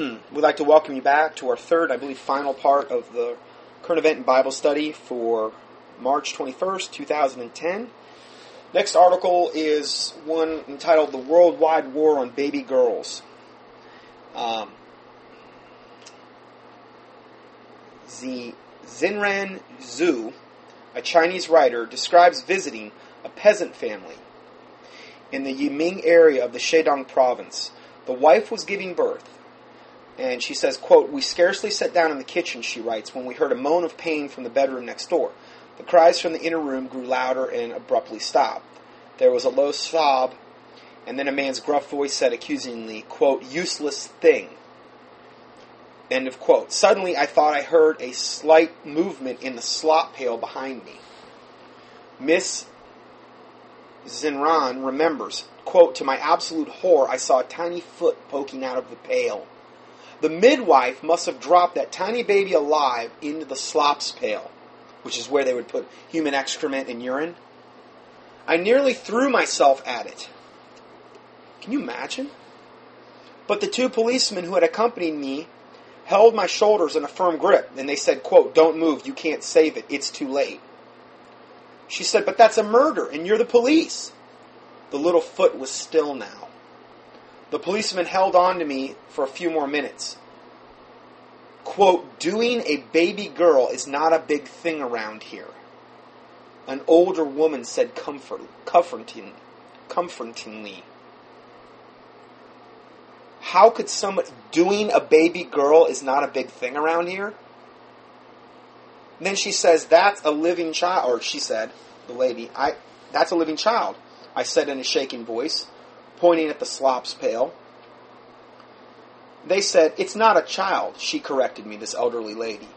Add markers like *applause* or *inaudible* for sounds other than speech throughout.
*clears throat* we'd like to welcome you back to our third, I believe, final part of the current event and Bible study for March 21st, 2010. Next article is one entitled The Worldwide War on Baby Girls. Um, the Xinran Zhu, a Chinese writer, describes visiting a peasant family in the Yimeng area of the Shandong province. The wife was giving birth, and she says, quote, We scarcely sat down in the kitchen, she writes, when we heard a moan of pain from the bedroom next door. The cries from the inner room grew louder and abruptly stopped. There was a low sob, and then a man's gruff voice said accusingly, quote, useless thing. End of quote. Suddenly I thought I heard a slight movement in the slop pail behind me. Miss Xinran remembers, quote, to my absolute horror, I saw a tiny foot poking out of the pail. The midwife must have dropped that tiny baby alive into the slops pail, which is where they would put human excrement and urine. I nearly threw myself at it. Can you imagine? But the two policemen who had accompanied me held my shoulders in a firm grip, and they said, quote, Don't move, you can't save it, it's too late. She said, But that's a murder, and you're the police. The little foot was still now. The policeman held on to me for a few more minutes. Quote, doing a baby girl is not a big thing around here. An older woman said comfort, comforting, comfortingly. How could someone doing a baby girl is not a big thing around here? And then she says, "That's a living child," or she said, the lady, "I, that's a living child." I said in a shaking voice, pointing at the slops pail. They said, It's not a child, she corrected me, this elderly lady.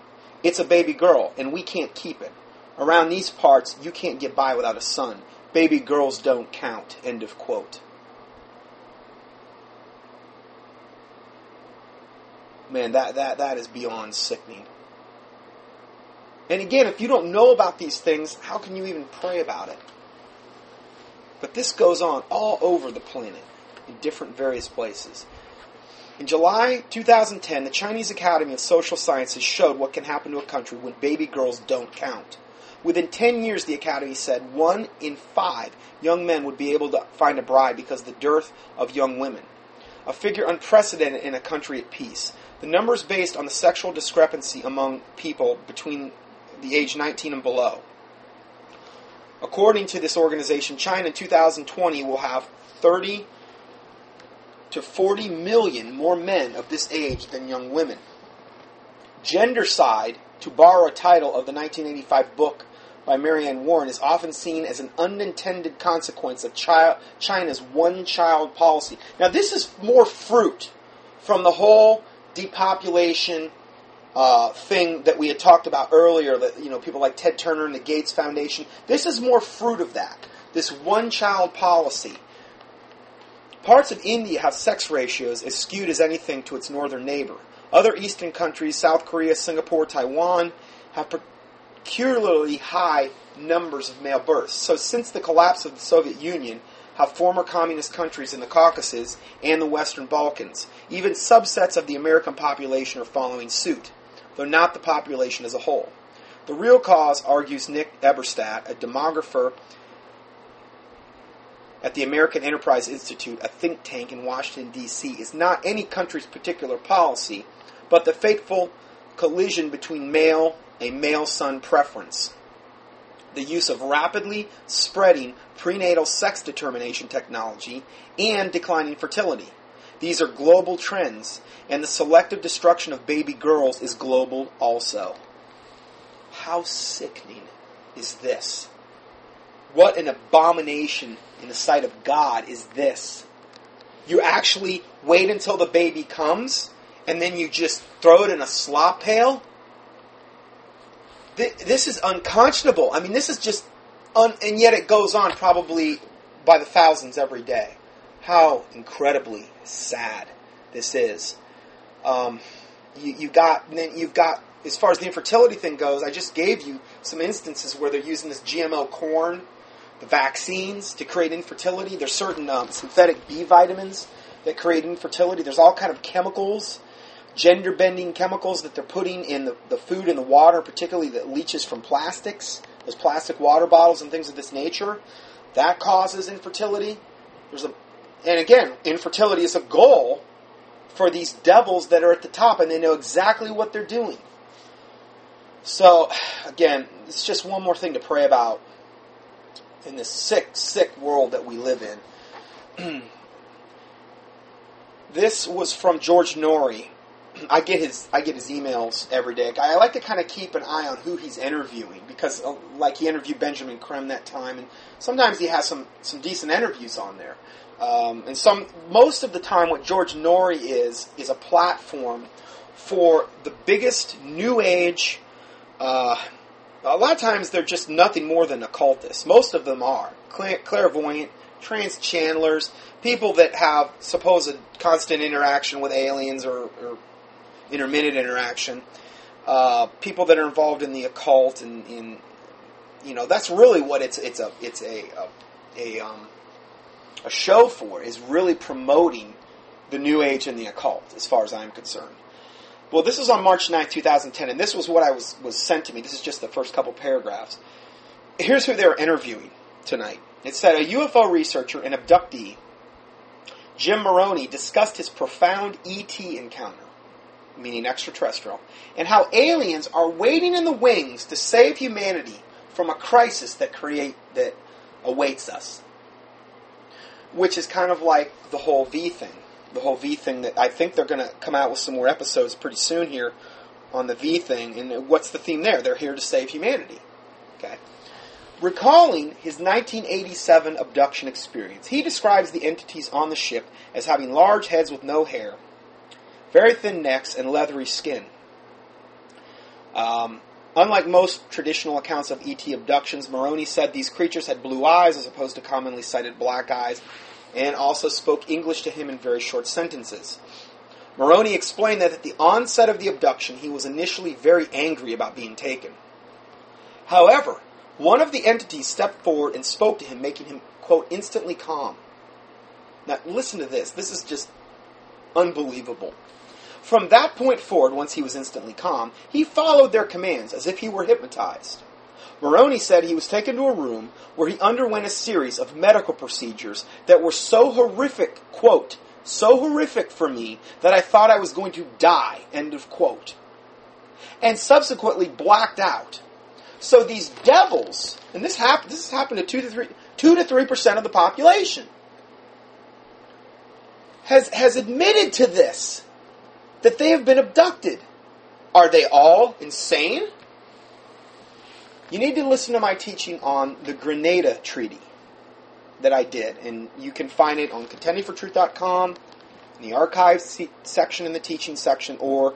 It's a baby girl, and we can't keep it. Around these parts, you can't get by without a son. Baby girls don't count. End of quote. Man, that, that, that is beyond sickening. And again, if you don't know about these things, how can you even pray about it? But this goes on all over the planet in different various places. In July 2010, the Chinese Academy of Social Sciences showed what can happen to a country when baby girls don't count. Within 10 years, the Academy said one in five young men would be able to find a bride because of the dearth of young women. A figure unprecedented in a country at peace. The numbers based on the sexual discrepancy among people between the age 19 and below. According to this organization, China in 2020 will have 30 to 40 million more men of this age than young women. Gendercide, to borrow a title of the 1985 book by Mary Anne Warren, is often seen as an unintended consequence of China's one child policy. Now, this is more fruit from the whole depopulation uh, thing that we had talked about earlier, that you know people like Ted Turner and the Gates Foundation. This is more fruit of that. This one-child policy. Parts of India have sex ratios as skewed as anything to its northern neighbor. Other eastern countries, South Korea, Singapore, Taiwan, have peculiarly high numbers of male births. So, since the collapse of the Soviet Union, have former communist countries in the Caucasus and the Western Balkans. Even subsets of the American population are following suit though not the population as a whole. The real cause, argues Nick Eberstadt, a demographer at the American Enterprise Institute, a think tank in Washington, D.C., is not any country's particular policy, but the fateful collision between male a male son preference. The use of rapidly spreading prenatal sex determination technology and declining fertility. These are global trends, and the selective destruction of baby girls is global also. How sickening is this? What an abomination in the sight of God is this? You actually wait until the baby comes and then you just throw it in a slop pail? This is unconscionable. I mean, this is just, un- and yet it goes on probably by the thousands every day how incredibly sad this is. Um, you, you got then you've got as far as the infertility thing goes. I just gave you some instances where they're using this GMO corn, the vaccines to create infertility. There's certain um, synthetic B vitamins that create infertility. There's all kind of chemicals. gender bending chemicals that they're putting in the, the food and the water, particularly that leaches from plastics, those plastic water bottles and things of this nature. That causes infertility. There's a, and again, infertility is a goal for these devils that are at the top, and they know exactly what they're doing. So, again, it's just one more thing to pray about in this sick, sick world that we live in. *clears throat* this was from George Noory. I get his I get his emails every day. I like to kind of keep an eye on who he's interviewing because, uh, like, he interviewed Benjamin Creme that time, and sometimes he has some some decent interviews on there. Um, and some most of the time, what George Noory is is a platform for the biggest New Age. Uh, a lot of times, they're just nothing more than occultists. Most of them are clairvoyant, trance channelers, people that have supposed constant interaction with aliens or, or intermittent interaction, uh, people that are involved in the occult, and in you know that's really what it's it's a it's a a, a, um, a show for is really promoting the New Age and the occult, as far as I'm concerned. Well, this was on March 9, 2010, and this was what I was, was sent to me. This is just the first couple paragraphs. Here's who they were interviewing tonight. It said a UFO researcher and abductee, Jim Moroney, discussed his profound ET encounter meaning extraterrestrial, and how aliens are waiting in the wings to save humanity from a crisis that create that awaits us. Which is kind of like the whole V thing. The whole V thing that I think they're going to come out with some more episodes pretty soon here on the V thing. And what's the theme there? They're here to save humanity. Okay. Recalling his 1987 abduction experience, he describes the entities on the ship as having large heads with no hair, very thin necks, and leathery skin. Um, unlike most traditional accounts of ET abductions, Moroney said these creatures had blue eyes as opposed to commonly cited black eyes, and also spoke English to him in very short sentences. Moroney explained that at the onset of the abduction, he was initially very angry about being taken. However, one of the entities stepped forward and spoke to him, making him, quote, instantly calm. Now, listen to this. This is just unbelievable. From that point forward, once he was instantly calm, he followed their commands as if he were hypnotized. Moroney said he was taken to a room where he underwent a series of medical procedures that were so horrific, quote, so horrific for me that I thought I was going to die, end of quote. And subsequently blacked out. So these devils, and this happened, this has happened to two to three, two to three percent of the population, has, has admitted to this that they have been abducted. Are they all insane? You need to listen to my teaching on the Greada Treaty that I did, and you can find it on contendingfortruth.com, in the archives section in the teaching section, or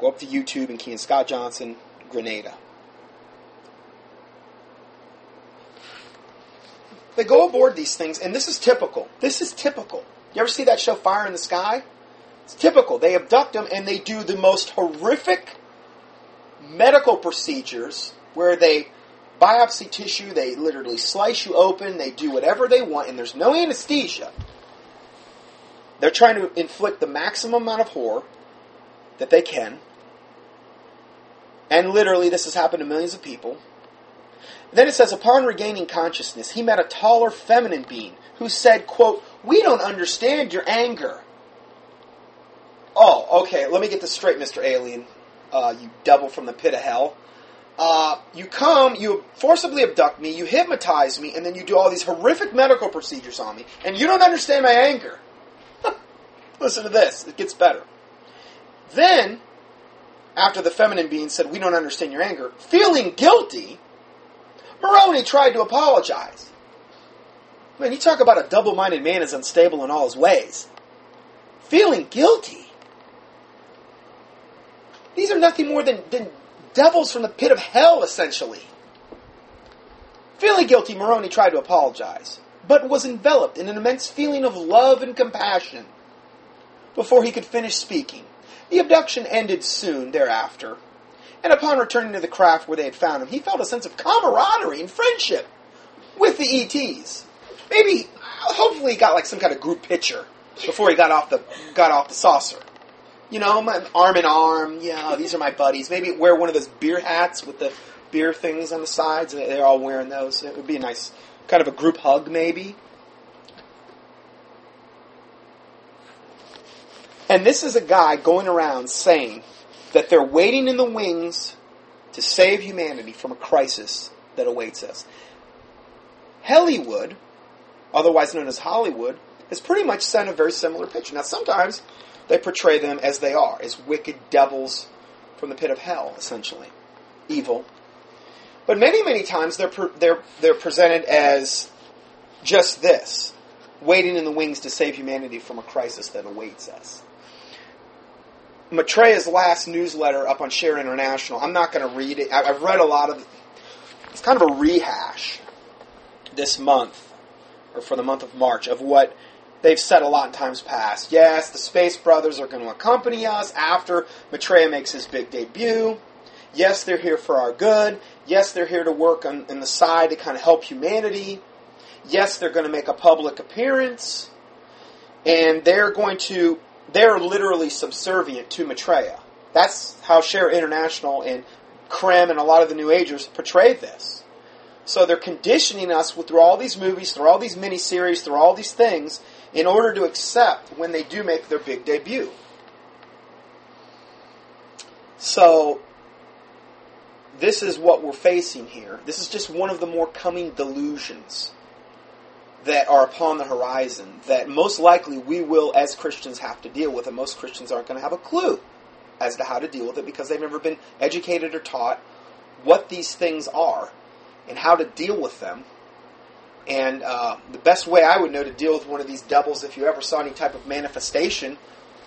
go up to YouTube and key Scott Johnson, Greada. They go aboard these things, and this is typical. This is typical. You ever see that show Fire in the Sky? It's typical. They abduct them and they do the most horrific medical procedures where they biopsy tissue, they literally slice you open, they do whatever they want, and there's no anesthesia. They're trying to inflict the maximum amount of horror that they can. And literally, this has happened to millions of people. Then it says, upon regaining consciousness, he met a taller feminine being who said, quote, We don't understand your anger. Oh, okay. Let me get this straight, Mister Alien. Uh, you devil from the pit of hell. Uh, you come, you forcibly abduct me, you hypnotize me, and then you do all these horrific medical procedures on me, and you don't understand my anger. *laughs* Listen to this. It gets better. Then, after the feminine being said, We don't understand your anger, feeling guilty, Moroney tried to apologize. Man, you talk about a double minded man is unstable in all his ways. Feeling guilty. These are nothing more than, than devils from the pit of hell, essentially. Feeling guilty, Moroney tried to apologize, but was enveloped in an immense feeling of love and compassion before he could finish speaking. The abduction ended soon thereafter, and upon returning to the craft where they had found him, he felt a sense of camaraderie and friendship with the ETs. Maybe, hopefully, he got like some kind of group picture before he got off the got off the saucer. You know, my, arm in arm. Yeah, these are my buddies. Maybe wear one of those beer hats with the beer things on the sides. They're all wearing those. It would be a nice kind of a group hug, maybe. And this is a guy going around saying that they're waiting in the wings to save humanity from a crisis that awaits us. Hollywood, otherwise known as Hollywood, has pretty much sent a very similar picture. Now, sometimes they portray them as they are, as wicked devils from the pit of hell, essentially, evil. But many, many times they're they're they're presented as just this, waiting in the wings to save humanity from a crisis that awaits us. Maitreya's last newsletter up on Share International. I'm not going to read it. I've read a lot of. it. It's kind of a rehash this month, or for the month of March, of what they've said a lot in times past. Yes, the Space Brothers are going to accompany us after Maitreya makes his big debut. Yes, they're here for our good. Yes, they're here to work on, the side to kind of help humanity. Yes, they're going to make a public appearance. And they're going to they're literally subservient to Maitreya. That's how Share International and Creme and a lot of the New Agers portrayed this. So they're conditioning us through all these movies, through all these miniseries, through all these things, in order to accept when they do make their big debut. So this is what we're facing here. This is just one of the more coming delusions that are upon the horizon that most likely we will, as Christians, have to deal with, and most Christians aren't going to have a clue as to how to deal with it because they've never been educated or taught what these things are and how to deal with them. And uh, the best way I would know to deal with one of these devils, if you ever saw any type of manifestation,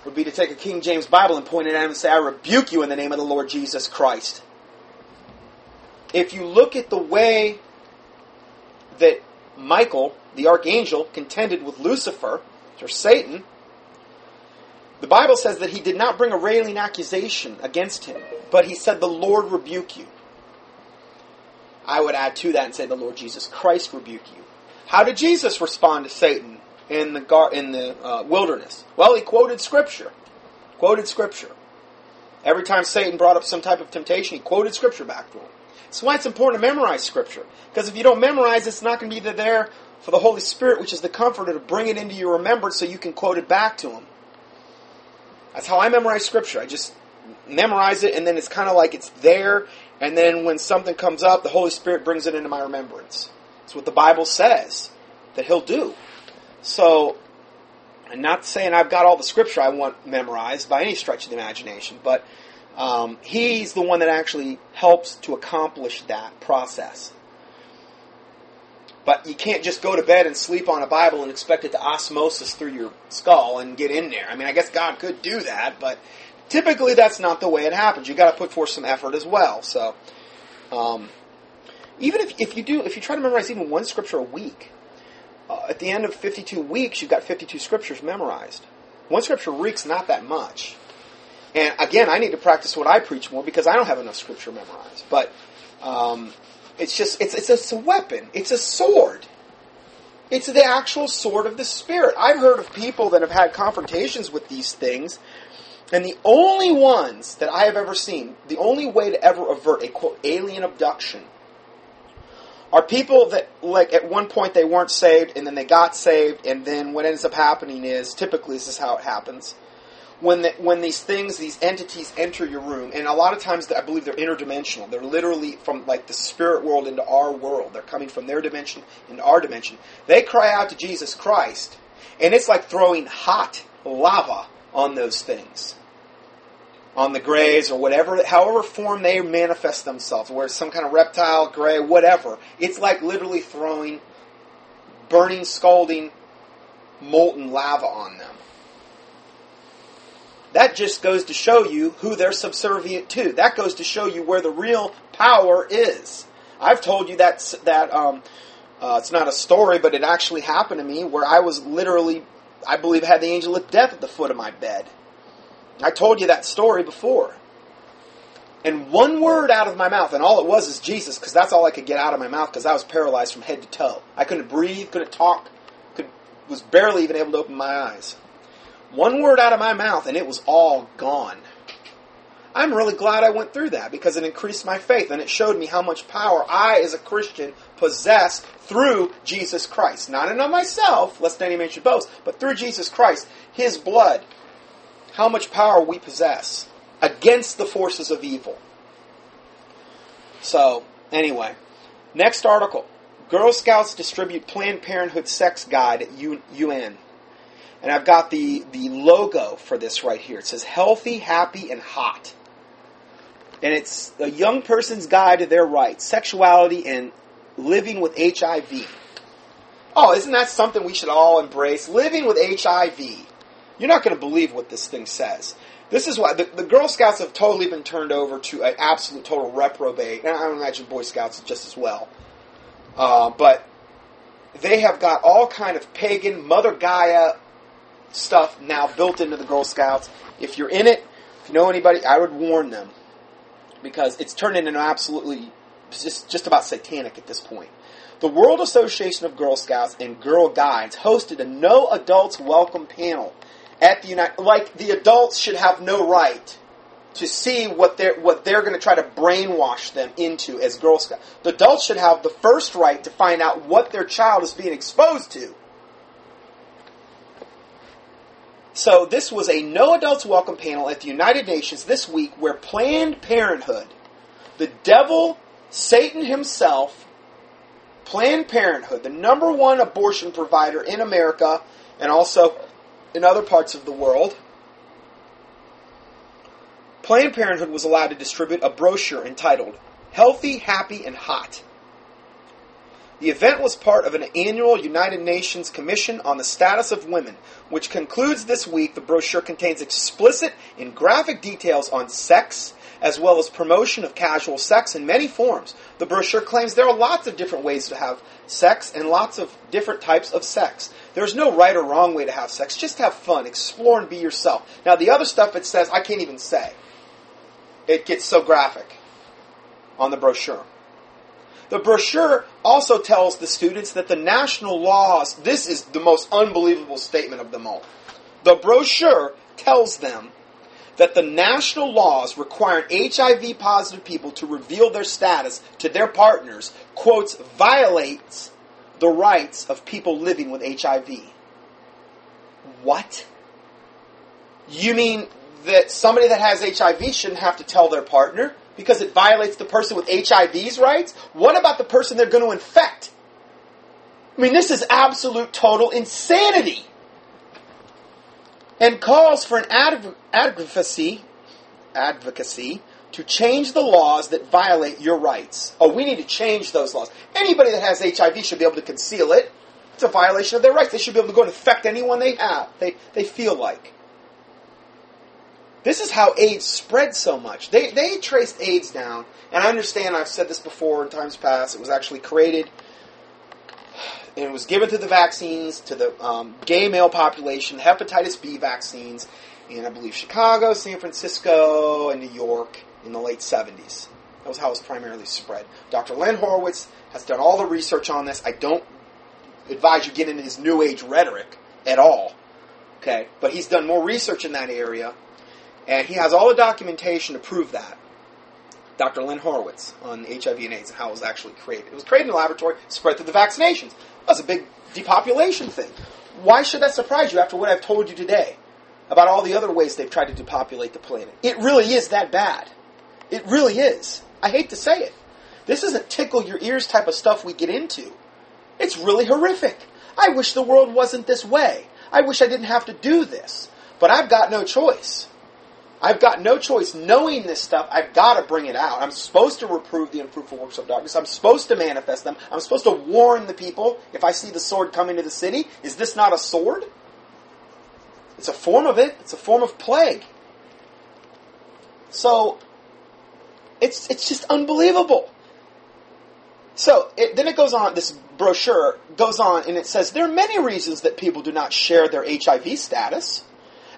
would be to take a King James Bible and point it at him and say, I rebuke you in the name of the Lord Jesus Christ. If you look at the way that Michael the archangel, contended with Lucifer, or Satan, the Bible says that he did not bring a railing accusation against him, but he said, The Lord rebuke you. I would add to that and say, The Lord Jesus Christ rebuke you. How did Jesus respond to Satan in the, gar- in the uh, wilderness? Well, he quoted Scripture. Quoted Scripture. Every time Satan brought up some type of temptation, he quoted Scripture back to him. That's why it's important to memorize Scripture. Because if you don't memorize, it's not going to be there for the Holy Spirit, which is the Comforter, to bring it into your remembrance so you can quote it back to Him. That's how I memorize Scripture. I just memorize it, and then it's kind of like it's there, and then when something comes up, the Holy Spirit brings it into my remembrance. It's what the Bible says that He'll do. So, I'm not saying I've got all the Scripture I want memorized by any stretch of the imagination, but um, He's the one that actually helps to accomplish that process. But you can't just go to bed and sleep on a Bible and expect it to osmosis through your skull and get in there. I mean, I guess God could do that, but typically that's not the way it happens. You got to put forth some effort as well. So, um, even if, if you do, if you try to memorize even one scripture a week, uh, at the end of 52 weeks, you've got 52 scriptures memorized. One scripture a week's not that much. And again, I need to practice what I preach more because I don't have enough scripture memorized. But um, it's just, it's, it's, it's a weapon. It's a sword. It's the actual sword of the Spirit. I've heard of people that have had confrontations with these things, and the only ones that I have ever seen, the only way to ever avert a quote alien abduction, are people that like at one point they weren't saved and then they got saved, and then what ends up happening is typically this is how it happens when the, when these things, these entities enter your room, and a lot of times I believe they're interdimensional. They're literally from like the spirit world into our world. They're coming from their dimension into our dimension. They cry out to Jesus Christ, and it's like throwing hot lava on those things, on the grays or whatever, however form they manifest themselves, where it's some kind of reptile, gray, whatever. It's like literally throwing burning, scalding, molten lava on them. That just goes to show you who they're subservient to. That goes to show you where the real power is. I've told you that that um, uh, it's not a story, but it actually happened to me where I was literally, I believe, had the angel of death at the foot of my bed. I told you that story before. And one word out of my mouth, and all it was is Jesus, because that's all I could get out of my mouth because I was paralyzed from head to toe. I couldn't breathe, couldn't talk, could, was barely even able to open my eyes. One word out of my mouth and it was all gone. I'm really glad I went through that because it increased my faith and it showed me how much power I, as a Christian, possess through Jesus Christ. Not in of myself, lest any man should boast, but through Jesus Christ, His blood. How much power we possess against the forces of evil. So, anyway, next article. Girl Scouts distribute Planned Parenthood sex guide at UN. And I've got the, the logo for this right here. It says healthy, happy, and hot. And it's a young person's guide to their rights, sexuality, and living with HIV. Oh, isn't that something we should all embrace? Living with HIV. You're not going to believe what this thing says. This is why the, the, Girl Scouts have totally been turned over to an absolute total reprobate, and I imagine Boy Scouts just as well. Uh, but they have got all kind of pagan Mother Gaia stuff now built into the Girl Scouts. If you're in it, if you know anybody, I would warn them because it's turned into absolutely just just about satanic at this point. The World Association of Girl Scouts and Girl Guides hosted a No Adults Welcome panel at the United. Like the adults should have no right to see what they're what they're going to try to brainwash them into as Girl Scouts. The adults should have the first right to find out what their child is being exposed to. So this was a no adults welcome panel at the United Nations this week where Planned Parenthood, the devil, Satan himself, Planned Parenthood, the number one abortion provider in America and also in other parts of the world, Planned Parenthood was allowed to distribute a brochure entitled Healthy, Happy, and Hot. The event was part of an annual United Nations Commission on the Status of Women, which concludes this week. The brochure contains explicit and graphic details on sex, as well as promotion of casual sex in many forms. The brochure claims there are lots of different ways to have sex and lots of different types of sex. There's no right or wrong way to have sex. Just have fun, explore, and be yourself. Now, the other stuff it says, I can't even say it gets so graphic on the brochure. The brochure also tells the students that the national laws, this is the most unbelievable statement of them all. The brochure tells them that the national laws requiring HIV positive people to reveal their status to their partners, quotes, violates the rights of people living with HIV. What? You mean that somebody that has HIV shouldn't have to tell their partner because it violates the person with HIV's rights? What about the person they're going to infect? I mean, this is absolute total insanity. And calls for an adv- advocacy, advocacy to change the laws that violate your rights. Oh, we need to change those laws. Anybody that has HIV should be able to conceal it. It's a violation of their rights. They should be able to go and infect anyone they have, they, they feel like. This is how AIDS spread so much. They, they traced AIDS down, and I understand, I've said this before in times past, it was actually created it was given to the vaccines, to the um, gay male population, hepatitis B vaccines, in I believe Chicago, San Francisco, and New York in the late 70s. That was how it was primarily spread. Dr. Len Horowitz has done all the research on this. I don't advise you get into his New Age rhetoric at all. Okay? But he's done more research in that area and he has all the documentation to prove that. Dr. Len Horowitz on HIV and AIDS and how it was actually created. It was created in a laboratory, spread through the vaccinations. That was a big depopulation thing. Why should that surprise you after what I've told you today about all the other ways they've tried to depopulate the planet? It really is that bad. It really is. I hate to say it. This isn't tickle your ears type of stuff we get into. It's really horrific. I wish the world wasn't this way. I wish I didn't have to do this. But I've got no choice. I've got no choice. Knowing this stuff, I've got to bring it out. I'm supposed to reprove the unfruitful works of darkness. I'm supposed to manifest them. I'm supposed to warn the people if I see the sword coming to the city. Is this not a sword? It's a form of it. It's a form of plague. So, it's it's just unbelievable. So it, then it goes on. This brochure goes on, and it says there are many reasons that people do not share their HIV status.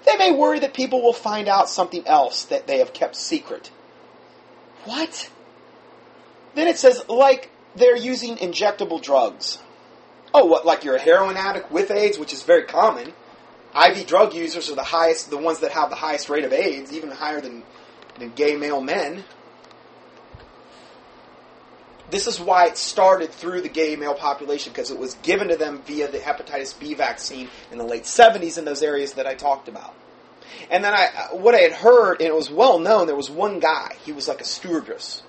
They may worry that people will find out something else that they have kept secret. What? Then it says, like they're using injectable drugs. Oh, what, like you're a heroin addict with AIDS, which is very common. IV drug users are the highest, the ones that have the highest rate of AIDS, even higher than, than gay male men. This is why it started through the gay male population because it was given to them via the hepatitis B vaccine in the late 70s in those areas that I talked about. And then I, uh, what I had heard, and it was well known, there was one guy. He was like a stewardess,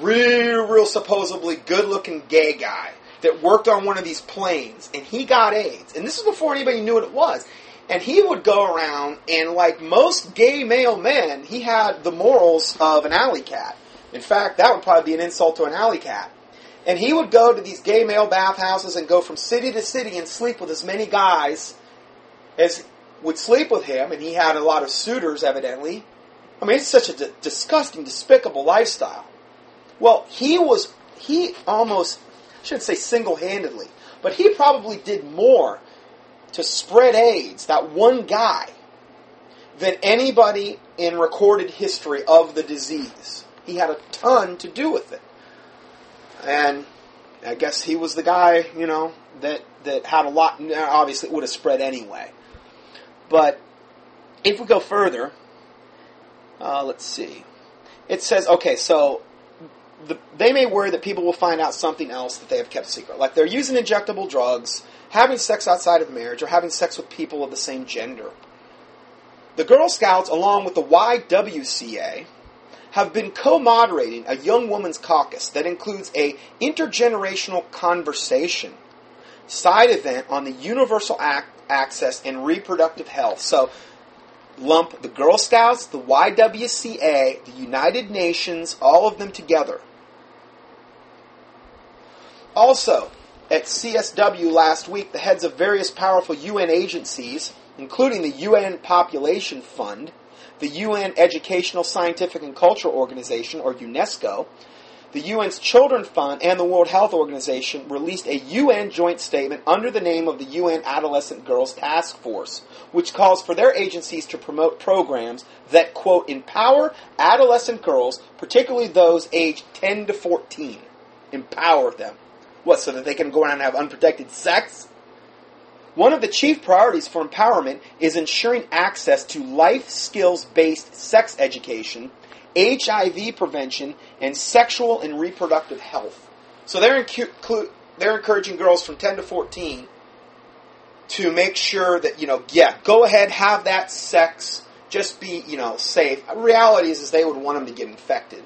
real, real supposedly good-looking gay guy that worked on one of these planes, and he got AIDS. And this is before anybody knew what it was. And he would go around, and like most gay male men, he had the morals of an alley cat. In fact, that would probably be an insult to an alley cat. And he would go to these gay male bathhouses and go from city to city and sleep with as many guys as would sleep with him, and he had a lot of suitors, evidently. I mean, it's such a d- disgusting, despicable lifestyle. Well, he was, he almost, I shouldn't say single handedly, but he probably did more to spread AIDS, that one guy, than anybody in recorded history of the disease. He had a ton to do with it. And I guess he was the guy, you know, that, that had a lot, obviously it would have spread anyway. But if we go further, uh, let's see. It says, okay, so the, they may worry that people will find out something else that they have kept secret. Like they're using injectable drugs, having sex outside of marriage, or having sex with people of the same gender. The Girl Scouts, along with the YWCA, have been co-moderating a young woman's caucus that includes a intergenerational conversation side event on the universal access, and reproductive health. So, lump the Girl Scouts, the YWCA, the United Nations, all of them together. Also, at CSW last week, the heads of various powerful UN agencies, including the UN Population Fund, the UN Educational, Scientific, and Cultural Organization, or UNESCO, the UN's Children Fund and the World Health Organization released a UN joint statement under the name of the UN Adolescent Girls Task Force, which calls for their agencies to promote programs that, quote, empower adolescent girls, particularly those aged 10 to 14. Empower them. What, so that they can go around and have unprotected sex? One of the chief priorities for empowerment is ensuring access to life skills based sex education HIV prevention, and sexual and reproductive health. So they're, they're encouraging girls from 10 to 14 to make sure that, you know, yeah, go ahead, have that sex, just be, you know, safe. Reality is, is they would want them to get infected.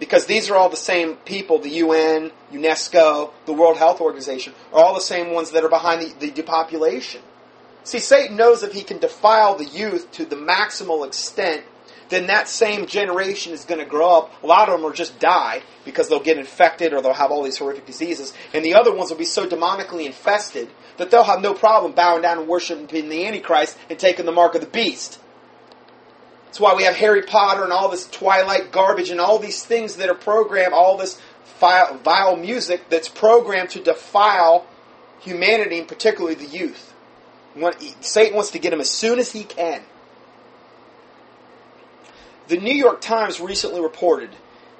Because these are all the same people, the UN, UNESCO, the World Health Organization, are all the same ones that are behind the, the depopulation. See, Satan knows if he can defile the youth to the maximal extent then that same generation is going to grow up. A lot of them will just die because they'll get infected or they'll have all these horrific diseases. And the other ones will be so demonically infested that they'll have no problem bowing down and worshiping the Antichrist and taking the mark of the beast. That's why we have Harry Potter and all this Twilight garbage and all these things that are programmed, all this vile, music that's programmed to defile humanity and particularly the youth. Satan wants to get them as soon as he can. The New York Times recently reported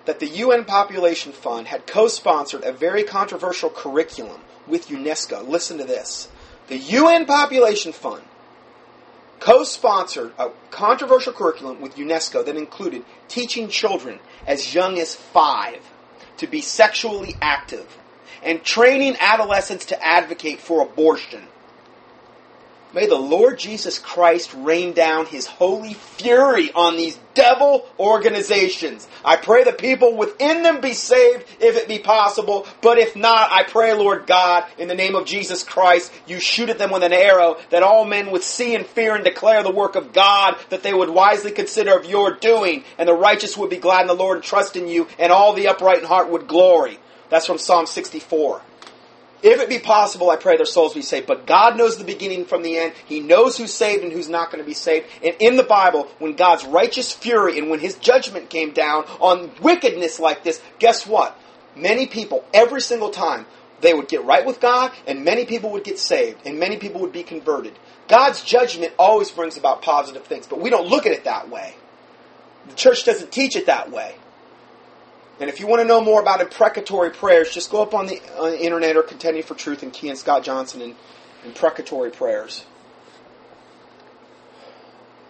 that the UN Population Fund had co sponsored a very controversial curriculum with UNESCO. Listen to this. The UN Population Fund co sponsored a controversial curriculum with UNESCO that included teaching children as young as five to be sexually active and training adolescents to advocate for abortion. May the Lord Jesus Christ rain down his holy fury on these devil organizations. I pray the people within them be saved if it be possible, but if not, I pray, Lord God, in the name of Jesus Christ, you shoot at them with an arrow that all men would see and fear and declare the work of God that they would wisely consider of your doing, and the righteous would be glad in the Lord and trust in you, and all the upright in heart would glory. That's from Psalm 64. If it be possible, I pray their souls be saved. But God knows the beginning from the end. He knows who's saved and who's not going to be saved. And in the Bible, when God's righteous fury and when his judgment came down on wickedness like this, guess what? Many people, every single time, they would get right with God, and many people would get saved, and many people would be converted. God's judgment always brings about positive things, but we don't look at it that way. The church doesn't teach it that way. And if you want to know more about imprecatory prayers, just go up on the, uh, internet or Contending for Truth and key in Scott Johnson and imprecatory prayers.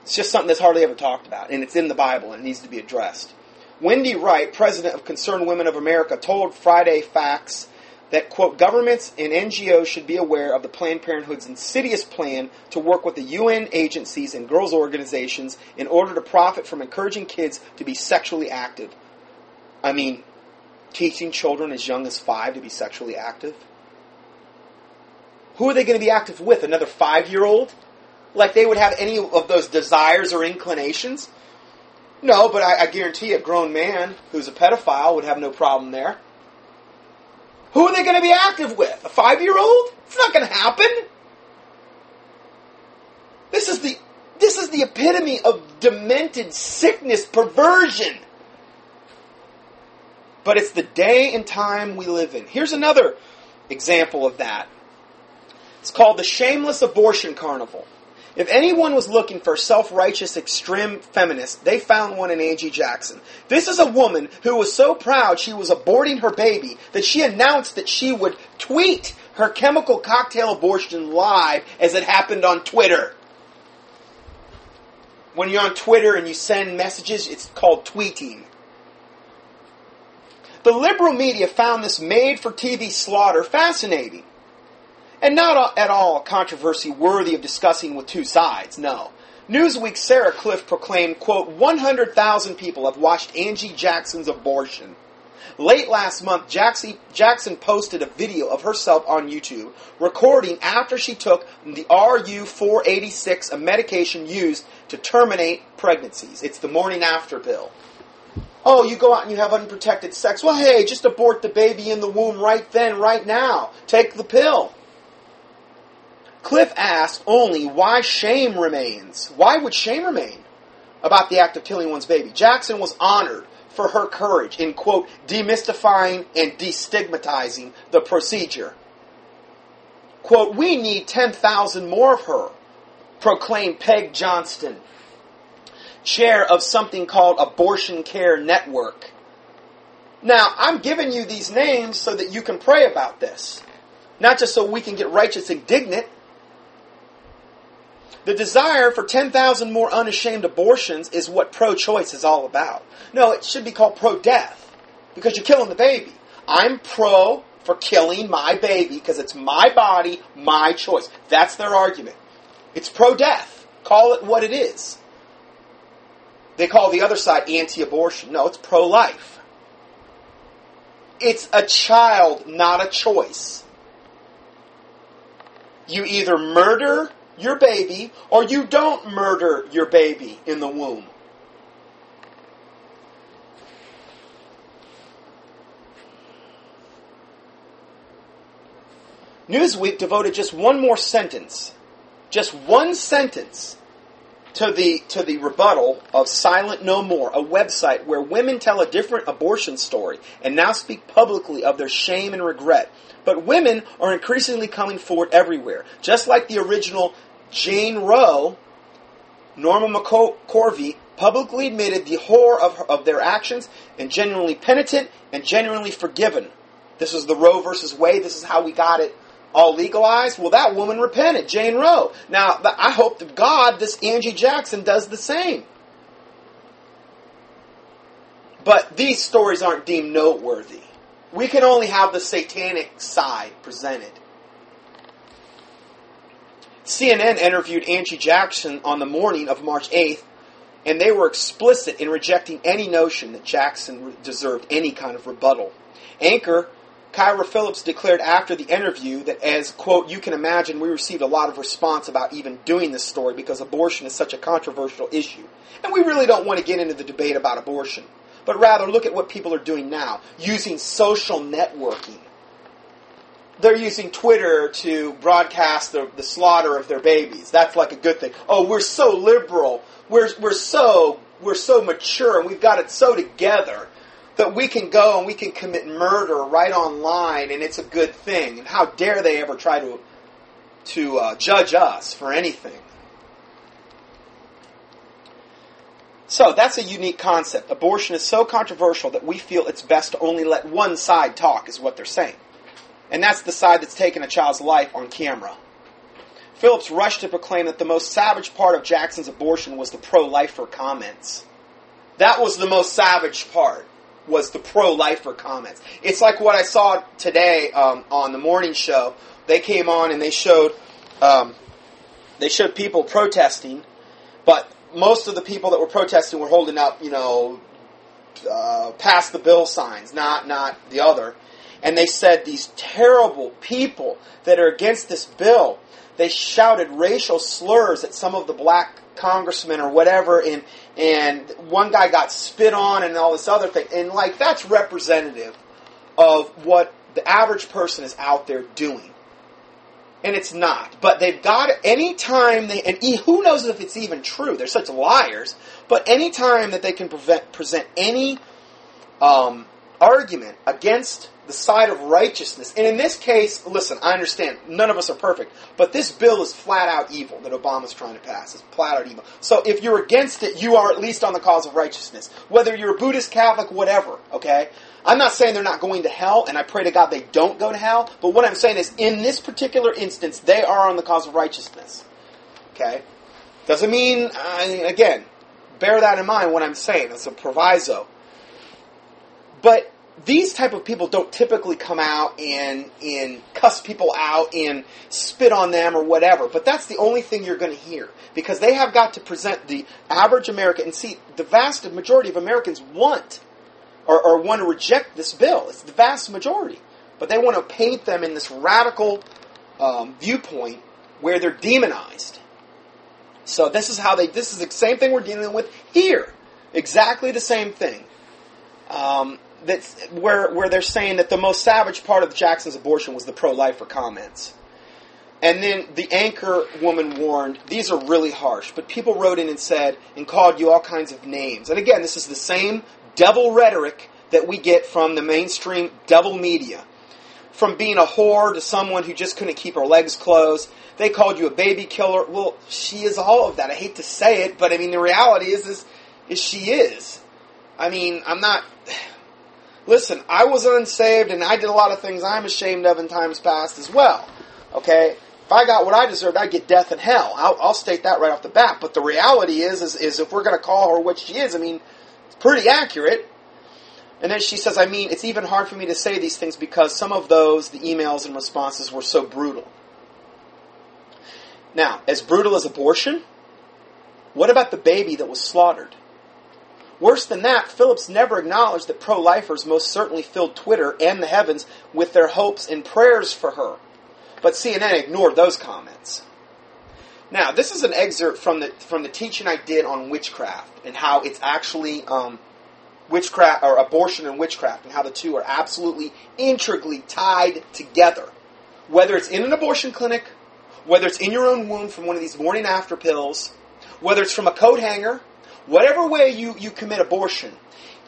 It's just something that's hardly ever talked about, and it's in the Bible and it needs to be addressed. Wendy Wright, president of Concerned Women of America, told Friday Facts that, quote, governments and NGOs should be aware of the Planned Parenthood's insidious plan to work with the UN agencies and girls' organizations in order to profit from encouraging kids to be sexually active. I mean, teaching children as young as five to be sexually active? Who are they going to be active with? Another five year old? Like they would have any of those desires or inclinations? No, but I, I guarantee a grown man who's a pedophile would have no problem there. Who are they going to be active with? A five year old? It's not going to happen. This is the this is the epitome of demented sickness, perversion. But it's the day and time we live in. Here's another example of that. It's called the Shameless Abortion Carnival. If anyone was looking for self righteous extreme feminists, they found one in Angie Jackson. This is a woman who was so proud she was aborting her baby that she announced that she would tweet her chemical cocktail abortion live as it happened on Twitter. When you're on Twitter and you send messages, it's called tweeting. The liberal media found this made for TV slaughter fascinating. And not at all a controversy worthy of discussing with two sides, no. Newsweek's Sarah Kliff proclaimed, quote, 100,000 people have watched Angie Jackson's abortion. Late last month, Jackson posted a video of herself on YouTube recording after she took the RU486, a medication used to terminate pregnancies. It's the morning after pill. Oh, you go out and you have unprotected sex. Well, hey, just abort the baby in the womb right then, right now. Take the pill. Kliff asked only why shame remains. Why would shame remain about the act of killing one's baby? Jackson was honored for her courage in, quote, demystifying and destigmatizing the procedure. Quote, we need 10,000 more of her, proclaimed Peg Johnston, chair of something called Abortion Care Network. Now, I'm giving you these names so that you can pray about this. Not just so we can get righteous indignant, the desire for 10,000 more unashamed abortions is what pro choice is all about. No, it should be called pro death because you're killing the baby. I'm pro for killing my baby because it's my body, my choice. That's their argument. It's pro death. Call it what it is. They call the other side anti abortion. No, it's pro life. It's a child, not a choice. You either murder your baby or you don't murder your baby in the womb. Newsweek devoted just one more sentence, just one sentence to the to the rebuttal of Silent No More, a website where women tell a different abortion story and now speak publicly of their shame and regret. But women are increasingly coming forward everywhere, just like the original Jane Roe, Norma McCorvey, publicly admitted the horror of, her, of their actions and genuinely penitent and genuinely forgiven. This is the Roe versus Wade. This is how we got it all legalized. Well, that woman repented, Jane Roe. Now, I hope to God this Angie Jackson does the same. But these stories aren't deemed noteworthy. We can only have the satanic side presented. CNN interviewed Angie Jackson on the morning of March 8th, and they were explicit in rejecting any notion that Jackson deserved any kind of rebuttal. Anchor Kyra Phillips declared after the interview that, as, quote, you can imagine, we received a lot of response about even doing this story because abortion is such a controversial issue. And we really don't want to get into the debate about abortion, but rather look at what people are doing now, using social networking they're using Twitter to broadcast the, the slaughter of their babies. That's like a good thing. Oh, we're so liberal. We're, we're so we're so mature and we've got it so together that we can go and we can commit murder right online and it's a good thing. And how dare they ever try to to uh, judge us for anything? So that's a unique concept. Abortion is so controversial that we feel it's best to only let one side talk, is what they're saying. And that's the side that's taken a child's life on camera. Phillips rushed to proclaim that the most savage part of Jackson's abortion was the pro-lifer comments. That was the most savage part was the pro-lifer comments. It's like what I saw today um, on the morning show. They came on and they showed um, they showed people protesting, but most of the people that were protesting were holding up, you know, uh, pass the bill signs, not not the other. And they said these terrible people that are against this bill. They shouted racial slurs at some of the black congressmen or whatever, and and one guy got spit on and all this other thing. And like that's representative of what the average person is out there doing. And it's not. But they've got any time they and who knows if it's even true. They're such liars. But any time that they can prevent, present any um, argument against the side of righteousness. And in this case, listen, I understand none of us are perfect, but this bill is flat out evil that Obama's trying to pass. It's flat out evil. So if you're against it, you are at least on the cause of righteousness. Whether you're a Buddhist, Catholic, whatever, okay? I'm not saying they're not going to hell, and I pray to God they don't go to hell, but what I'm saying is in this particular instance, they are on the cause of righteousness. Okay? Doesn't mean, uh, again, bear that in mind when I'm saying. It's a proviso. But these type of people don't typically come out and and cuss people out and spit on them or whatever. But that's the only thing you're going to hear because they have got to present the average American and see the vast majority of Americans want or, or want to reject this bill. It's the vast majority, but they want to paint them in this radical um, viewpoint where they're demonized. So this is how they. This is the same thing we're dealing with here. Exactly the same thing. Um, that's where where they're saying that the most savage part of Jackson's abortion was the pro-lifer comments. And then the anchor woman warned, these are really harsh, but people wrote in and said, and called you all kinds of names. And again, this is the same devil rhetoric that we get from the mainstream devil media. From being a whore to someone who just couldn't keep her legs closed. They called you a baby killer. Well, she is all of that. I hate to say it, but I mean, the reality is, is, is she is. I mean, I'm not, Listen, I was unsaved and I did a lot of things I'm ashamed of in times past as well. Okay? If I got what I deserved, I'd get death and hell. I'll, I'll state that right off the bat. But the reality is, is, is if we're going to call her what she is, I mean, it's pretty accurate. And then she says, I mean, it's even hard for me to say these things because some of those, the emails and responses, were so brutal. Now, as brutal as abortion, what about the baby that was slaughtered? Worse than that, Phillips never acknowledged that pro lifers most certainly filled Twitter and the heavens with their hopes and prayers for her. But CNN ignored those comments. Now, this is an excerpt from the from the teaching I did on witchcraft and how it's actually um, witchcraft or abortion and witchcraft and how the two are absolutely intricately tied together. Whether it's in an abortion clinic, whether it's in your own womb from one of these morning after pills, whether it's from a coat hanger, Whatever way you, you commit abortion,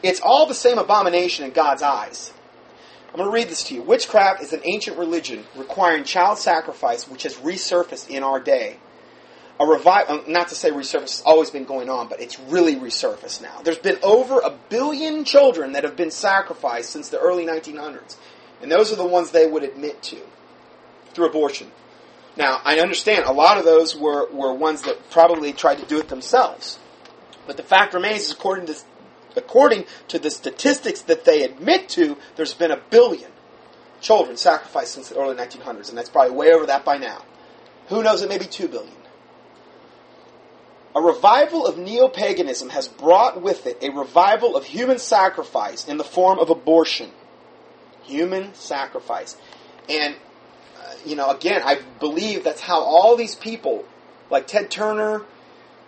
it's all the same abomination in God's eyes. I'm going to read this to you. Witchcraft is an ancient religion requiring child sacrifice which has resurfaced in our day. A revival, uh, not to say resurfaced, it's always been going on, but it's really resurfaced now. There's been over a billion children that have been sacrificed since the early 1900s. And those are the ones they would admit to through abortion. Now, I understand a lot of those were, were ones that probably tried to do it themselves. But the fact remains, according to, according to the statistics that they admit to, there's been a billion children sacrificed since the early 1900s, and that's probably way over that by now. Who knows, it may be 2 billion. A revival of neo paganism has brought with it a revival of human sacrifice in the form of abortion. Human sacrifice. And, uh, you know, again, I believe that's how all these people, like Ted Turner,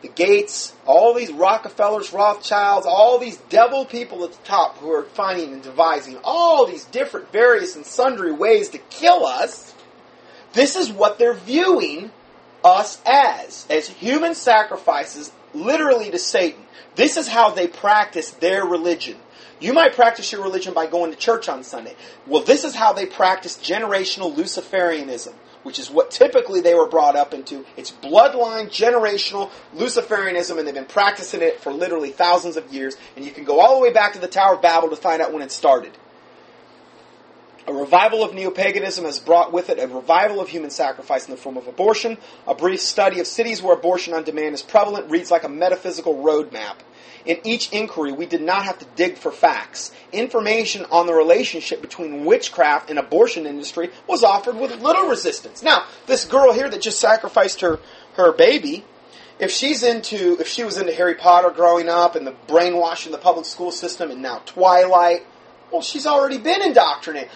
the Gates, all these Rockefellers, Rothschilds, all these devil people at the top who are finding and devising all these different, various, and sundry ways to kill us, this is what they're viewing us as, as human sacrifices, literally to Satan. This is how they practice their religion. You might practice your religion by going to church on Sunday. Well, this is how they practice generational Luciferianism which is what typically they were brought up into. It's bloodline, generational Luciferianism, and they've been practicing it for literally thousands of years. And you can go all the way back to the Tower of Babel to find out when it started. A revival of neo-paganism has brought with it a revival of human sacrifice in the form of abortion. A brief study of cities where abortion on demand is prevalent reads like a metaphysical roadmap. In each inquiry, we did not have to dig for facts. Information on the relationship between witchcraft and abortion industry was offered with little resistance. Now, this girl here that just sacrificed her, her baby, if she's into, if she was into Harry Potter growing up and the brainwashing the public school system and now Twilight, well, she's already been indoctrinated.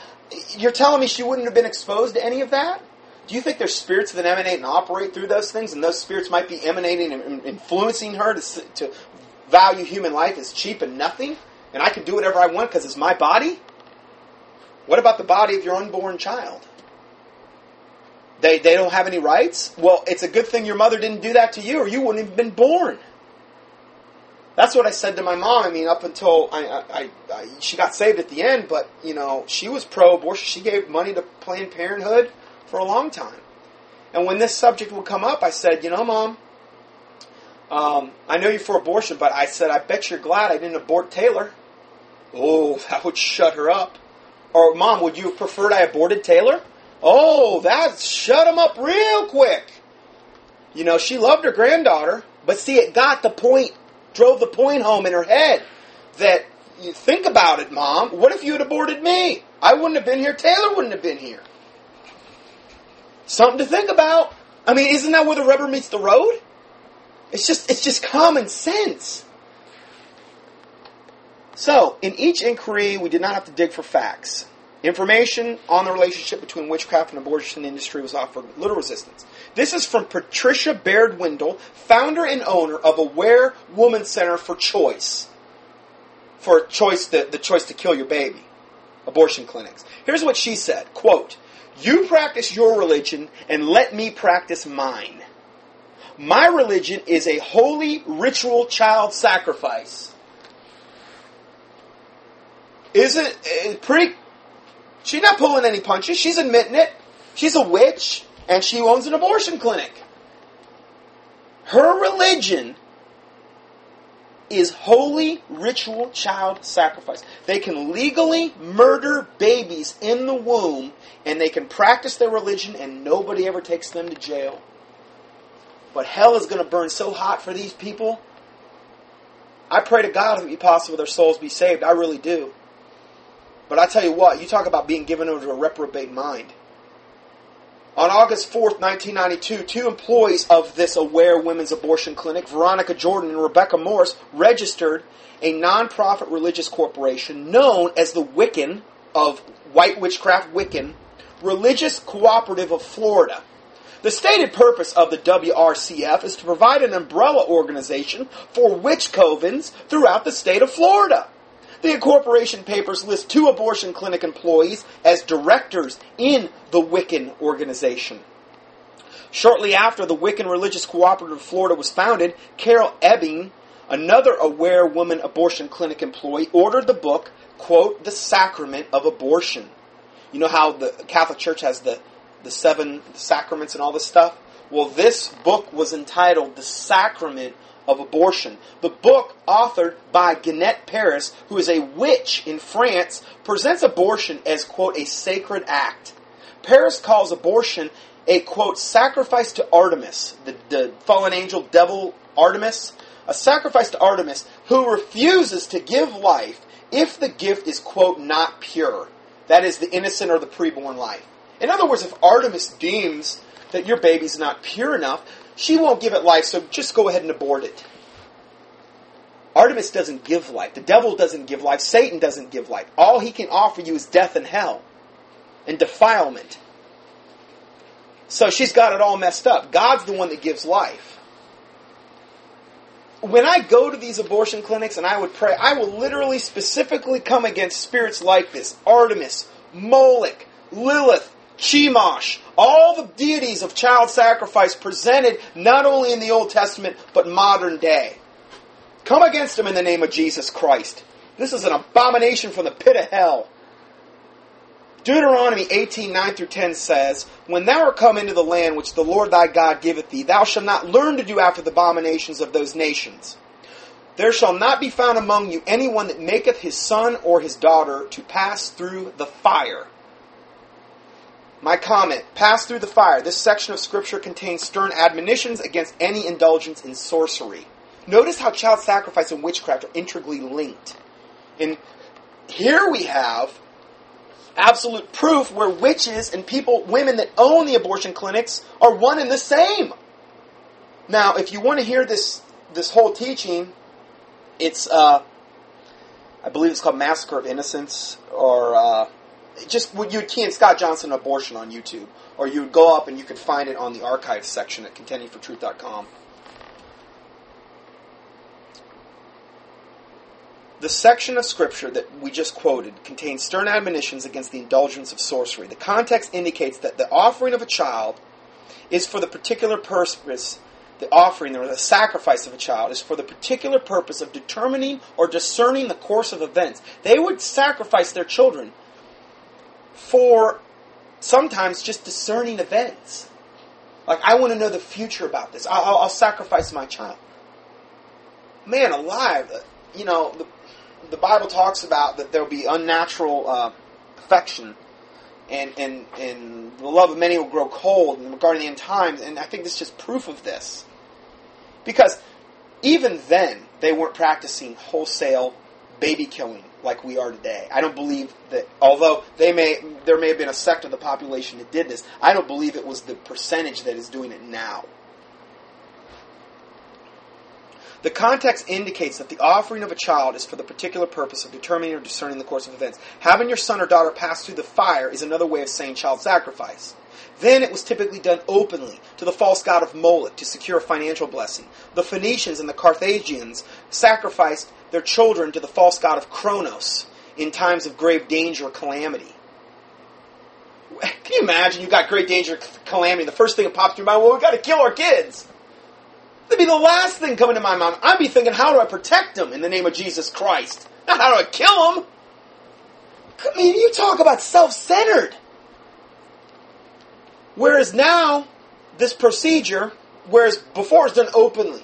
You're telling me she wouldn't have been exposed to any of that? Do you think there's spirits that emanate and operate through those things, and those spirits might be emanating and influencing her to, to value human life as cheap and nothing, and I can do whatever I want because it's my body? What about the body of your unborn child? They, they don't have any rights? Well, it's a good thing your mother didn't do that to you, or you wouldn't have been born. That's what I said to my mom. I mean, up until I, I, I she got saved at the end, but you know, she was pro-abortion. She gave money to Planned Parenthood for a long time. And when this subject would come up, I said, you know, mom, um, I know you're for abortion, but I said, I bet you're glad I didn't abort Taylor. Oh, *laughs* that would shut her up. Or, Mom, would you have preferred I aborted Taylor? Oh, that shut him up real quick. You know, she loved her granddaughter, but see, it got the point, drove the point home in her head that you think about it, Mom. What if you had aborted me? I wouldn't have been here. Taylor wouldn't have been here. Something to think about. I mean, isn't that where the rubber meets the road? It's just it's just common sense. So, in each inquiry, we did not have to dig for facts. Information on the relationship between witchcraft and abortion industry was offered with little resistance. This is from Patricia Baird Windle, founder and owner of Aware Woman Center for Choice. For choice the, the choice to kill your baby. Abortion clinics. Here's what she said, quote, You practice your religion and let me practice mine. My religion is a holy ritual child sacrifice. Isn't it eh, pretty? She's not pulling any punches. She's admitting it. She's a witch and she owns an abortion clinic. Her religion is holy ritual child sacrifice. They can legally murder babies in the womb and they can practice their religion and nobody ever takes them to jail. But hell is going to burn so hot for these people. I pray to God if it be possible their souls be saved. I really do. But I tell you what, you talk about being given over to a reprobate mind. On August 4th, 1992, two employees of this Aware Women's Abortion Clinic, Veronica Jordan and Rebecca Morris, registered a nonprofit religious corporation known as the Wiccan of White Witchcraft Wiccan Religious Cooperative of Florida. The stated purpose of the WRCF is to provide an umbrella organization for witch covens throughout the state of Florida. The incorporation papers list two abortion clinic employees as directors in the Wiccan organization. Shortly after the Wiccan Religious Cooperative of Florida was founded, Carol Ebbing, another aware woman abortion clinic employee, ordered the book, quote, The Sacrament of Abortion. You know how the Catholic Church has the the seven sacraments and all this stuff? Well, this book was entitled The Sacrament of Abortion. The book, authored by Ginette Paris, who is a witch in France, presents abortion as, quote, a sacred act. Paris calls abortion a, quote, sacrifice to Artemis, the, the fallen angel devil Artemis, a sacrifice to Artemis who refuses to give life if the gift is, quote, not pure. That is, the innocent or the preborn life. In other words, if Artemis deems that your baby's not pure enough, she won't give it life, so just go ahead and abort it. Artemis doesn't give life. The devil doesn't give life. Satan doesn't give life. All he can offer you is death and hell and defilement. So she's got it all messed up. God's the one that gives life. When I go to these abortion clinics and I would pray, I will literally specifically come against spirits like this Artemis, Moloch, Lilith, Chemosh, all the deities of child sacrifice presented not only in the Old Testament, but modern day. Come against them in the name of Jesus Christ. This is an abomination from the pit of hell. Deuteronomy 18, 9 through 10 says, When thou art come into the land which the Lord thy God giveth thee, thou shalt not learn to do after the abominations of those nations. There shall not be found among you anyone that maketh his son or his daughter to pass through the fire My comment, pass through the fire. This section of scripture contains stern admonitions against any indulgence in sorcery. Notice how child sacrifice and witchcraft are intricately linked. And here we have absolute proof where witches and people, women that own the abortion clinics are one and the same. Now, if you want to hear this, this whole teaching, it's, uh, I believe it's called Massacre of Innocence, or, uh, just you'd key in Scott Johnson abortion on YouTube, or you would go up and you could find it on the archives section at contendingfortruth.com. The section of scripture that we just quoted contains stern admonitions against the indulgence of sorcery. The context indicates that the offering of a child is for the particular purpose, the offering or the sacrifice of a child is for the particular purpose of determining or discerning the course of events. They would sacrifice their children for sometimes just discerning events. Like, I want to know the future about this. I'll, I'll sacrifice my child. Man alive, you know, the, the Bible talks about that there will be unnatural uh, affection and, and, and the love of many will grow cold and regarding the end times. And I think this is just proof of this. Because even then, they weren't practicing wholesale baby killing like we are today. I don't believe that, although they may, there may have been a sect of the population that did this, I don't believe it was the percentage that is doing it now. The context indicates that the offering of a child is for the particular purpose of determining or discerning the course of events. Having your son or daughter pass through the fire is another way of saying child sacrifice. Then it was typically done openly to the false god of Moloch to secure a financial blessing. The Phoenicians and the Carthaginians sacrificed their children to the false god of Kronos in times of grave danger or calamity. Can you imagine? You've got great danger, calamity. The first thing that pops through your mind, well, we've got to kill our kids. That'd be the last thing coming to my mind. I'd be thinking, how do I protect them in the name of Jesus Christ? Not how do I kill them. I mean, you talk about self-centered. Whereas now, this procedure, whereas before it's done openly,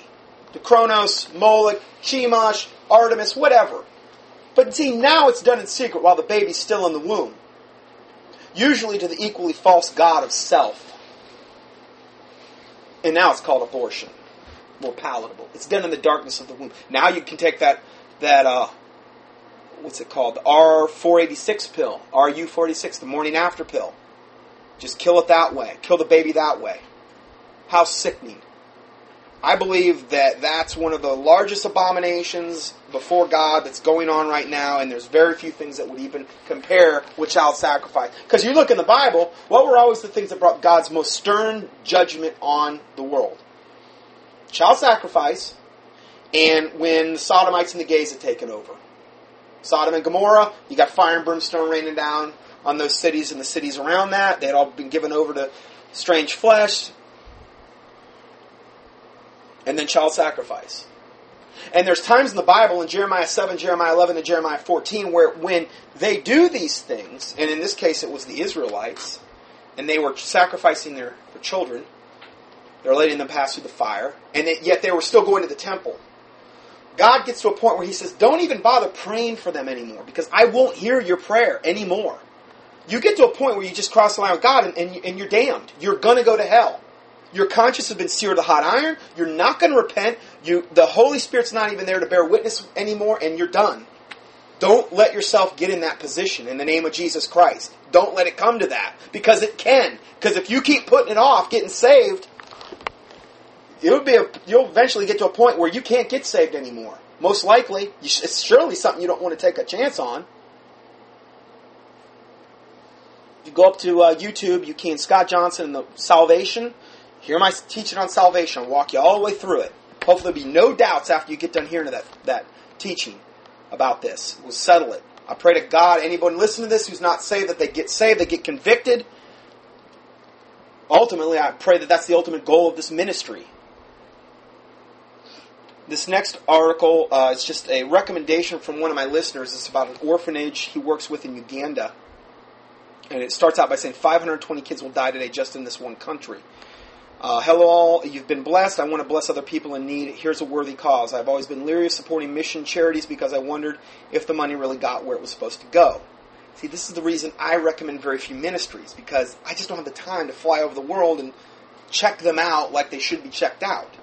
to Kronos, Moloch, Chemosh, Artemis, whatever. But see, now it's done in secret while the baby's still in the womb. Usually to the equally false god of self. And now it's called abortion. More palatable. It's done in the darkness of the womb. Now you can take that, that, uh, what's it called? The R486 pill. RU46, the morning after pill. Just kill it that way. Kill the baby that way. How sickening. I believe that that's one of the largest abominations before God that's going on right now, and there's very few things that would even compare with child sacrifice. Because you look in the Bible, what were always the things that brought God's most stern judgment on the world? Child sacrifice, and when the Sodomites and the gays had taken over. Sodom and Gomorrah, you got fire and brimstone raining down on those cities and the cities around that. They had all been given over to strange flesh and then child sacrifice. And there's times in the Bible, in Jeremiah 7, Jeremiah 11, and Jeremiah 14, where when they do these things, and in this case it was the Israelites, and they were sacrificing their, their children, they're letting them pass through the fire, and it, yet they were still going to the temple. God gets to a point where He says, Don't even bother praying for them anymore, because I won't hear your prayer anymore. You get to a point where you just cross the line with God, and, and, and you're damned. You're going to go to hell. Your conscience has been seared to hot iron. You're not going to repent. You, the Holy Spirit's not even there to bear witness anymore, and you're done. Don't let yourself get in that position in the name of Jesus Christ. Don't let it come to that because it can. Because if you keep putting it off, getting saved, it'll be a, you'll eventually get to a point where you can't get saved anymore. Most likely, it's surely something you don't want to take a chance on. If you go up to uh, YouTube, you can Scott Johnson and the Salvation. Hear my teaching on salvation. I'll walk you all the way through it. Hopefully, there'll be no doubts after you get done hearing that, that teaching about this. We'll settle it. I pray to God, anybody listening to this who's not saved, that they get saved, they get convicted. Ultimately, I pray that that's the ultimate goal of this ministry. This next article uh, is just a recommendation from one of my listeners. It's about an orphanage he works with in Uganda. And it starts out by saying 520 kids will die today just in this one country. Uh, hello, all. You've been blessed. I want to bless other people in need. Here's a worthy cause. I've always been leery of supporting mission charities because I wondered if the money really got where it was supposed to go. See, this is the reason I recommend very few ministries because I just don't have the time to fly over the world and check them out like they should be checked out.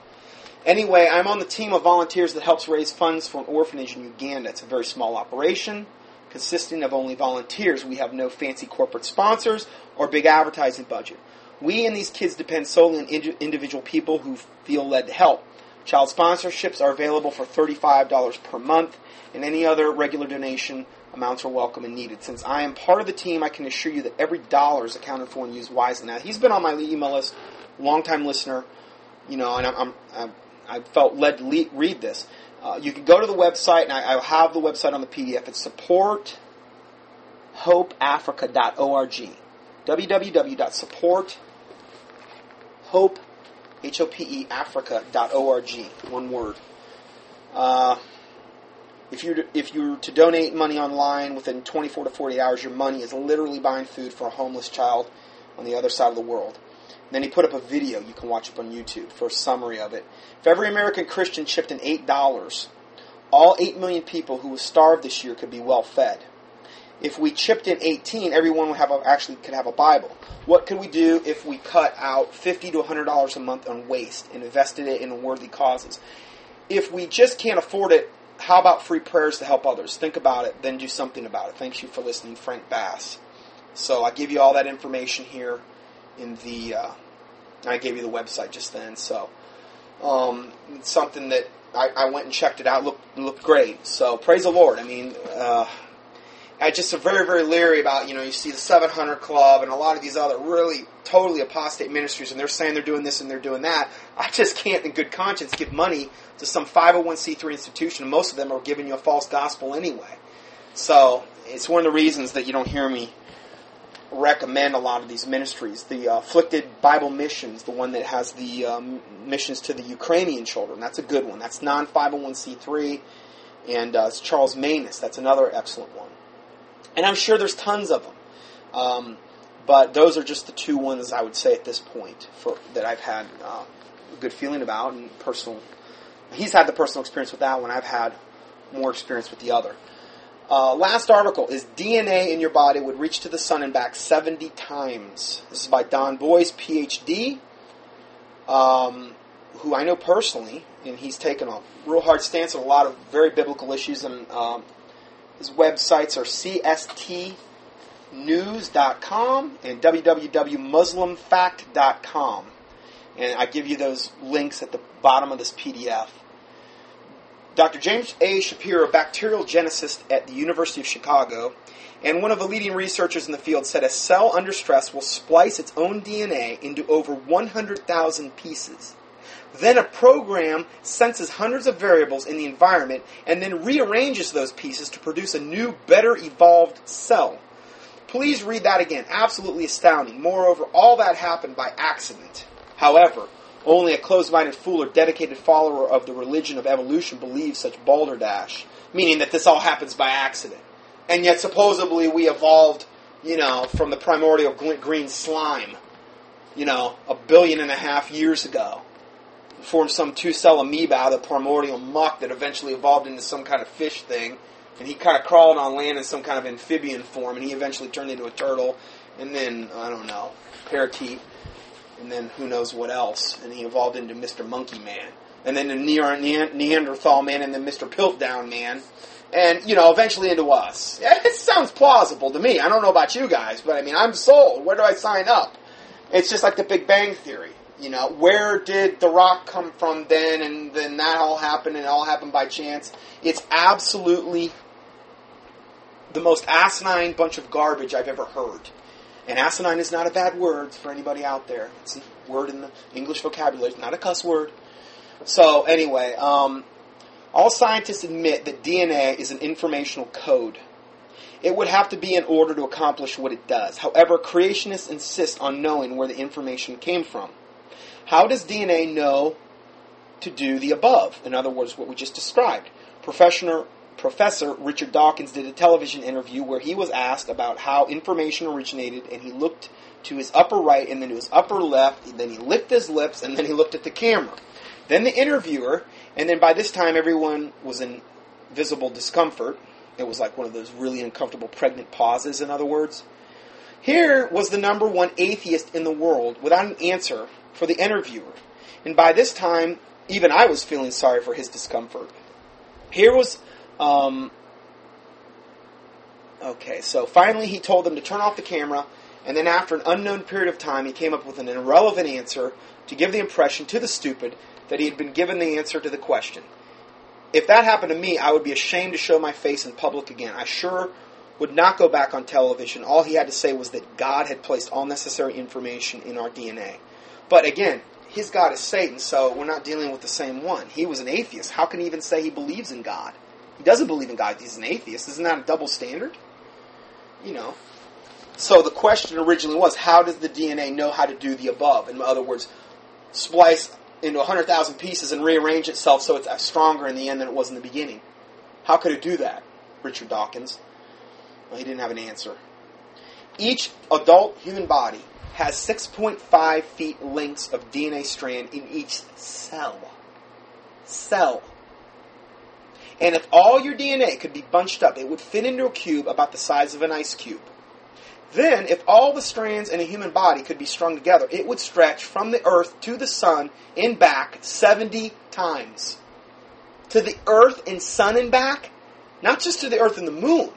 Anyway, I'm on the team of volunteers that helps raise funds for an orphanage in Uganda. It's a very small operation consisting of only volunteers. We have no fancy corporate sponsors or big advertising budget. We and these kids depend solely on individual people who feel led to help. Child sponsorships are available for $35 per month, and any other regular donation amounts are welcome and needed. Since I am part of the team, I can assure you that every dollar is accounted for and used wisely. Now, he's been on my email list, longtime listener, you know, and I'm, I'm, i felt led to le- read this. Uh, you can go to the website, and I, I have the website on the PDF. It's supporthopeafrica.org. www.supporthope, H-O-P-E, Africa.org. One word. Uh, if you if you're to donate money online within 24 to 40 hours, your money is literally buying food for a homeless child on the other side of the world. Then he put up a video you can watch up on YouTube for a summary of it. If every American Christian chipped in $8, all 8 million people who were starved this year could be well fed. If we chipped in 18, everyone would have a, actually could have a Bible. What could we do if we cut out 50 to $100 a month on waste and invested it in worthy causes? If we just can't afford it, how about free prayers to help others? Think about it, then do something about it. Thank you for listening, Frank Bass. So I give you all that information here in the. Uh, I gave you the website just then, so um, something that I, I, went and checked it out. looked looked great. So praise the Lord. I mean, uh, I just am very very leery about you know you see the 700 Club and a lot of these other really totally apostate ministries, and they're saying they're doing this and they're doing that. I just can't, in good conscience, give money to some 501c3 institution. Most of them are giving you a false gospel anyway. So it's one of the reasons that you don't hear me recommend a lot of these ministries. The uh, Afflicted Bible Missions, the one that has the um, missions to the Ukrainian children, that's a good one. That's non 501c3. And uh, it's Charles Manus, that's another excellent one. And I'm sure there's tons of them. Um, but those are just the two ones I would say at this point for, that I've had uh, a good feeling about and personal. He's had the personal experience with that one. I've had more experience with the other. Uh, last article is DNA in your body would reach to the sun and back 70 times. This is by Don Boys, PhD, um, who I know personally, and he's taken a real hard stance on a lot of very biblical issues. And um, his websites are cstnews.com and www.muslimfact.com. And I give you those links at the bottom of this PDF. Dr. James A. Shapiro, a bacterial geneticist at the University of Chicago, and one of the leading researchers in the field, said a cell under stress will splice its own DNA into over 100,000 pieces. Then a program senses hundreds of variables in the environment and then rearranges those pieces to produce a new, better evolved cell. Please read that again. Absolutely astounding. Moreover, all that happened by accident. However, only a closed-minded fool or dedicated follower of the religion of evolution believes such balderdash, meaning that this all happens by accident. And yet supposedly we evolved, you know, from the primordial green slime, you know, a billion and a half years ago. Formed some two-cell amoeba out of primordial muck that eventually evolved into some kind of fish thing. And he kind of crawled on land in some kind of amphibian form, and he eventually turned into a turtle, and then, I don't know, parakeet and then who knows what else. And he evolved into Mr. Monkey Man, and then the Neanderthal Man, and then Mr. Piltdown Man, and you know, eventually into us. It sounds plausible to me. I don't know about you guys, but I mean, I'm sold. Where do I sign up? It's just like the Big Bang Theory. You know, where did the rock come from then, and then that all happened, and it all happened by chance? It's absolutely the most asinine bunch of garbage I've ever heard. And asinine is not a bad word for anybody out there. It's a word in the English vocabulary. It's not a cuss word. So anyway, um, all scientists admit that DNA is an informational code. It would have to be in order to accomplish what it does. However, creationists insist on knowing where the information came from. How does DNA know to do the above? In other words, what we just described. Professor, Richard Dawkins did a television interview where he was asked about how information originated, and he looked to his upper right and then to his upper left, and then he licked his lips, and then he looked at the camera. Then the interviewer, and then by this time everyone was in visible discomfort, It was like one of those really uncomfortable pregnant pauses, in other words. Here was the number one atheist in the world without an answer for the interviewer. And by this time, even I was feeling sorry for his discomfort. Here was. Um, okay, so finally he told them to turn off the camera, and then after an unknown period of time, he came up with an irrelevant answer to give the impression to the stupid that he had been given the answer to the question. If that happened to me, I would be ashamed to show my face in public again. I sure would not go back on television. All he had to say was that God had placed all necessary information in our DNA. But again, his God is Satan, so we're not dealing with the same one. He was an atheist. How can he even say he believes in God? He doesn't believe in God. He's an atheist. Isn't that a double standard? You know. So the question originally was, how does the DNA know how to do the above? In other words, splice into 100,000 pieces and rearrange itself so it's stronger in the end than it was in the beginning. How could it do that, Richard Dawkins? Well, he didn't have an answer. Each adult human body has 6.5 feet lengths of DNA strand in each cell. Cell. And if all your DNA could be bunched up, it would fit into a cube about the size of an ice cube. Then, if all the strands in a human body could be strung together, it would stretch from the earth to the sun and back 70 times. To the earth and sun and back? Not just to the earth and the moon,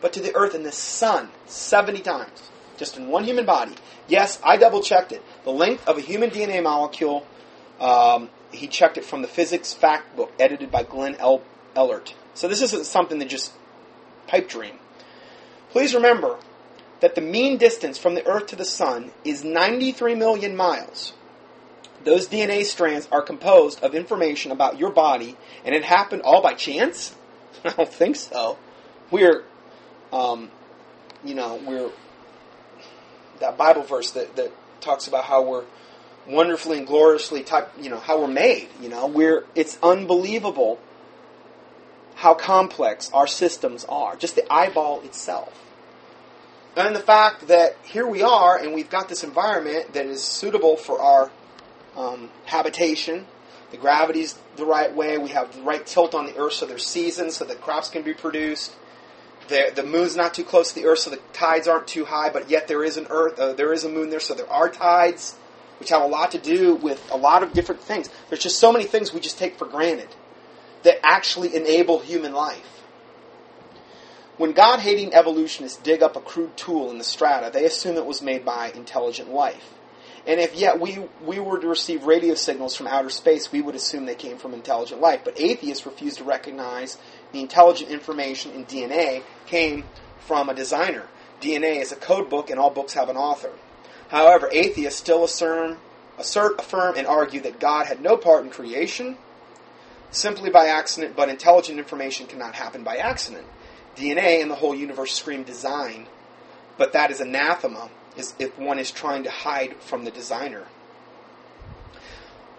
but to the earth and the sun 70 times. Just in one human body. Yes, I double checked it. The length of a human DNA molecule, um, he checked it from the Physics Fact Book, edited by Glenn El- Elert. So this isn't something that just pipe dream. Please remember, that the mean distance from the Earth to the Sun is 93 million miles. Those DNA strands are composed of information about your body, and it happened all by chance? *laughs* I don't think so. We're, um, you know, we're that Bible verse that, that talks about how we're wonderfully and gloriously type, you know, how we're made. You know, we're it's unbelievable how complex our systems are. Just the eyeball itself and the fact that here we are and we've got this environment that is suitable for our um, habitation. The gravity's the right way. We have the right tilt on the earth so there's seasons so that crops can be produced. The, the moon's not too close to the earth so the tides aren't too high, but yet there is an earth, uh, there is a moon there, so there are tides, which have a lot to do with a lot of different things. There's just so many things we just take for granted that actually enable human life. When God hating evolutionists dig up a crude tool in the strata, they assume it was made by intelligent life. And if yet we, we were to receive radio signals from outer space, we would assume they came from intelligent life. But atheists refuse to recognize the intelligent information in DNA came from a designer. DNA is a code book, and all books have an author. However, atheists still assert, assert, affirm, and argue that God had no part in creation simply by accident, but intelligent information cannot happen by accident. DNA and the whole universe scream design, but that is anathema if one is trying to hide from the designer.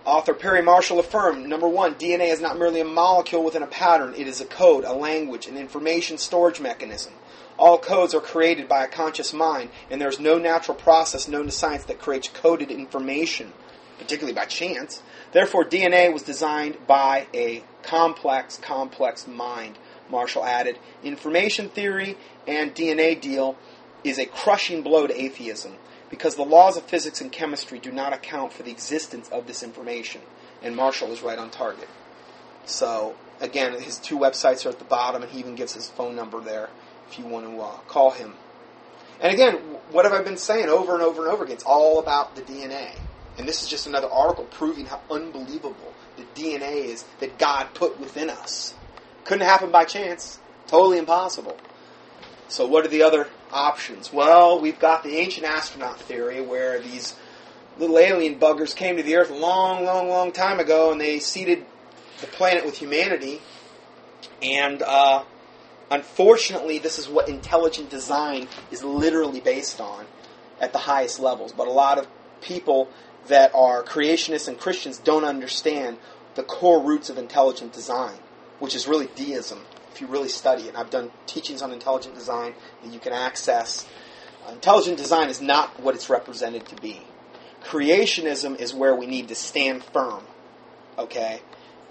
Author Perry Marshall affirmed number one, DNA is not merely a molecule within a pattern, it is a code, a language, an information storage mechanism. All codes are created by a conscious mind, and there is no natural process known to science that creates coded information, particularly by chance. Therefore, DNA was designed by a complex, complex mind Marshall added, information theory and DNA deal is a crushing blow to atheism because the laws of physics and chemistry do not account for the existence of this information. And Marshall is right on target. So, again, his two websites are at the bottom, and he even gives his phone number there if you want to uh, call him. And again, what have I been saying over and over and over again? It's all about the DNA. And this is just another article proving how unbelievable the DNA is that God put within us. Couldn't happen by chance. Totally impossible. So, what are the other options? Well, we've got the ancient astronaut theory where these little alien buggers came to the Earth a long, long, long time ago and they seeded the planet with humanity. And uh, unfortunately, this is what intelligent design is literally based on at the highest levels. But a lot of people that are creationists and Christians don't understand the core roots of intelligent design which is really deism, if you really study it. And I've done teachings on intelligent design that you can access. Uh, intelligent design is not what it's represented to be. Creationism is where we need to stand firm, okay?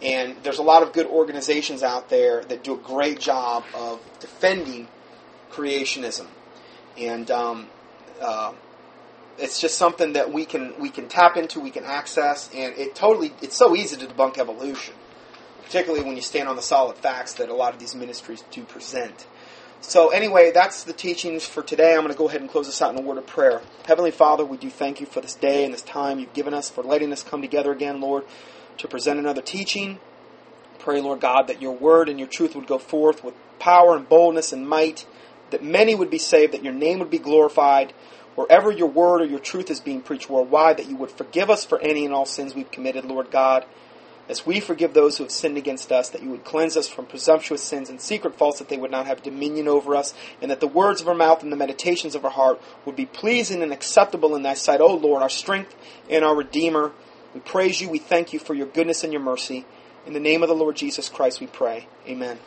And there's a lot of good organizations out there that do a great job of defending creationism. And um, uh, it's just something that we can we can tap into, we can access, and it totally it's so easy to debunk evolution, particularly when you stand on the solid facts that a lot of these ministries do present. So anyway, that's the teachings for today. I'm going to go ahead and close this out in a word of prayer. Heavenly Father, we do thank you for this day and this time you've given us for letting us come together again, Lord, to present another teaching. Pray, Lord God, that your word and your truth would go forth with power and boldness and might, that many would be saved, that your name would be glorified wherever your word or your truth is being preached worldwide, that you would forgive us for any and all sins we've committed, Lord God, as we forgive those who have sinned against us, that you would cleanse us from presumptuous sins and secret faults, that they would not have dominion over us, and that the words of our mouth and the meditations of our heart would be pleasing and acceptable in thy sight, O Lord, our strength and our Redeemer. We praise you, we thank you for your goodness and your mercy. In the name of the Lord Jesus Christ we pray. Amen.